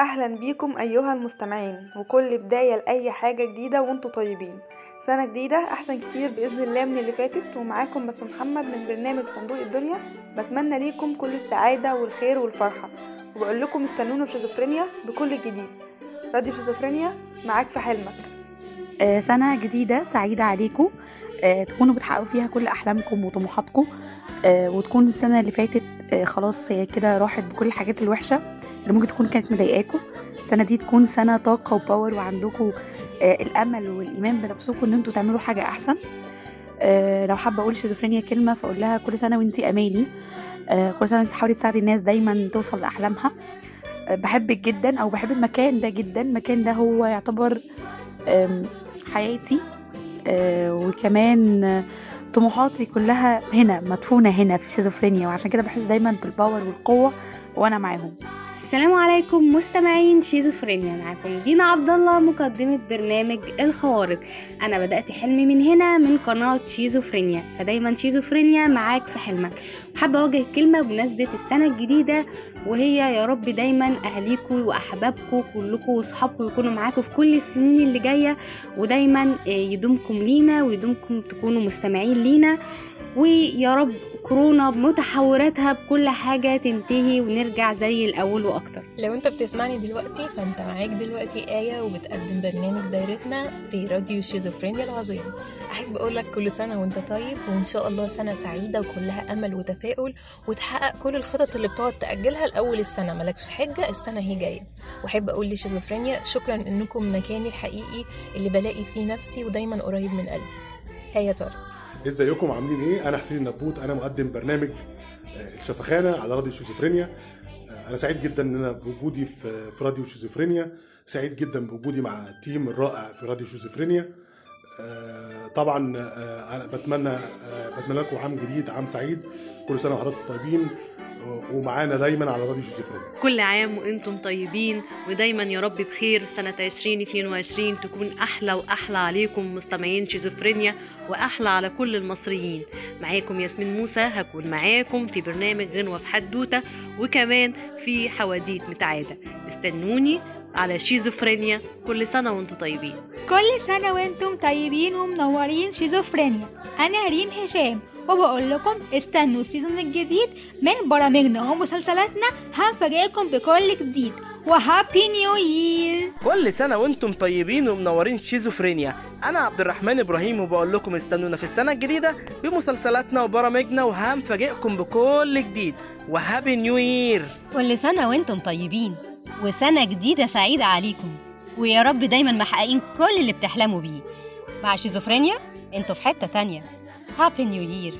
أهلا بيكم أيها المستمعين وكل بداية لأي حاجة جديدة وانتوا طيبين. سنة جديدة أحسن كتير بإذن الله من اللي فاتت ومعاكم بس محمد من برنامج صندوق الدنيا. بتمنى ليكم كل السعادة والخير والفرحة. وبقول لكم استنونا في شيزوفرينيا بكل جديد. راديو شيزوفرينيا معاك في حلمك. آه، سنة جديدة سعيدة عليكم. آه، تكونوا بتحققوا فيها كل أحلامكم وطموحاتكم. آه، وتكون السنة اللي فاتت خلاص هي كده راحت بكل الحاجات الوحشة اللي ممكن تكون كانت مضايقاكم السنة دي تكون سنة طاقة و power وعندكم آه، الأمل والإيمان بنفسكم إن أنتوا تعملوا حاجة أحسن. آه، لو حابة أقول شيزوفرينيا كلمة فأقول لها كل سنة وانتي أمالي. آه، كل انت تحاولي تساعدي الناس دايما توصل لأحلامها. آه، بحبك جدا أو بحب المكان ده جدا. المكان ده هو يعتبر حياتي. آه، وكمان آه، طموحاتي كلها هنا مدفونة هنا في شيزوفرينيا وعشان كده بحس دايما بال power والقوة وأنا معاهم. السلام عليكم مستمعين شيزوفرينيا معاكم دينا عبد الله مقدمة برنامج الخوارق. أنا بدأت حلمي من هنا من قناة شيزوفرينيا فدايما شيزوفرينيا معاك في حلمك. حابة أوجه كلمة بمناسبة السنة الجديدة وهي يا رب دايما أهليكم وأحبابكم كلكم وصحابكم يكونوا معاكم في كل السنين اللي جاية ودايما آه، يدومكم لينا ويدومكم تكونوا مستمعين لينا. ويا رب كورونا بمتحوراتها بكل حاجة تنتهي ونرجع زي الأول وأكتر. لو انت بتسمعني دلوقتي فانت معاك دلوقتي آية وبتقدم برنامج دايرتنا في راديو شيزوفرينيا العظيم. أحب أقول لك كل سنة وانت طيب وإن شاء الله سنة سعيدة وكلها أمل وتفاؤل وتحقق كل الخطط اللي بتقعد تأجلها لأول السنة. ملكش حجة السنة هي جاية. وأحب أقول لشيزوفرينيا شكرا إنكم مكاني الحقيقي اللي بلاقي فيه نفسي ودايما قريب من قلبي. آية ترى. إزيكم؟ عاملين إيه؟ أنا حسين النبوت أنا مقدم برنامج آه، الشفخانة على راديو شيزوفرينيا آه، أنا سعيد جدا إن أنا بوجودي في في راديو شيزوفرينيا سعيد جدا بوجودي مع ال team الرائع في راديو شيزوفرينيا آه، طبعا أنا بتمنى بتمنى لكم عام جديد عام سعيد. كل سنة وحضراتكم طيبين. ومعانا دايما على راديو شيزوفرينيا كل عام وإنتم طيبين ودايما يا رب بخير. سنة 2022 تكون أحلى وأحلى عليكم مستمعين شيزوفرينيا وأحلى على كل المصريين. معاكم ياسمين موسى هكون معاكم في برنامج غنوة في حدوتة وكمان في حواديت متعادة. استنوني على شيزوفرينيا كل سنة وإنتم طيبين. كل سنة وإنتم طيبين ومنورين شيزوفرينيا. أنا ريم هشام. وبقول لكم استنوا ال season الجديد من برامجنا ومسلسلاتنا هنفاجئكم بكل جديد. و happy new year كل سنة وأنتم طيبين ومنورين شيزوفرينيا. أنا عبد الرحمن إبراهيم وبقول لكم استنونا في السنة الجديدة بمسلسلاتنا وبرامجنا وهنفاجئكم بكل جديد. و happy new year كل سنة وأنتم طيبين وسنة جديدة سعيدة عليكم. ويا رب دايما محققين كل اللي بتحلموا بيه. مع شيزوفرينيا أنتوا في حتة تانية. هابي نيو يير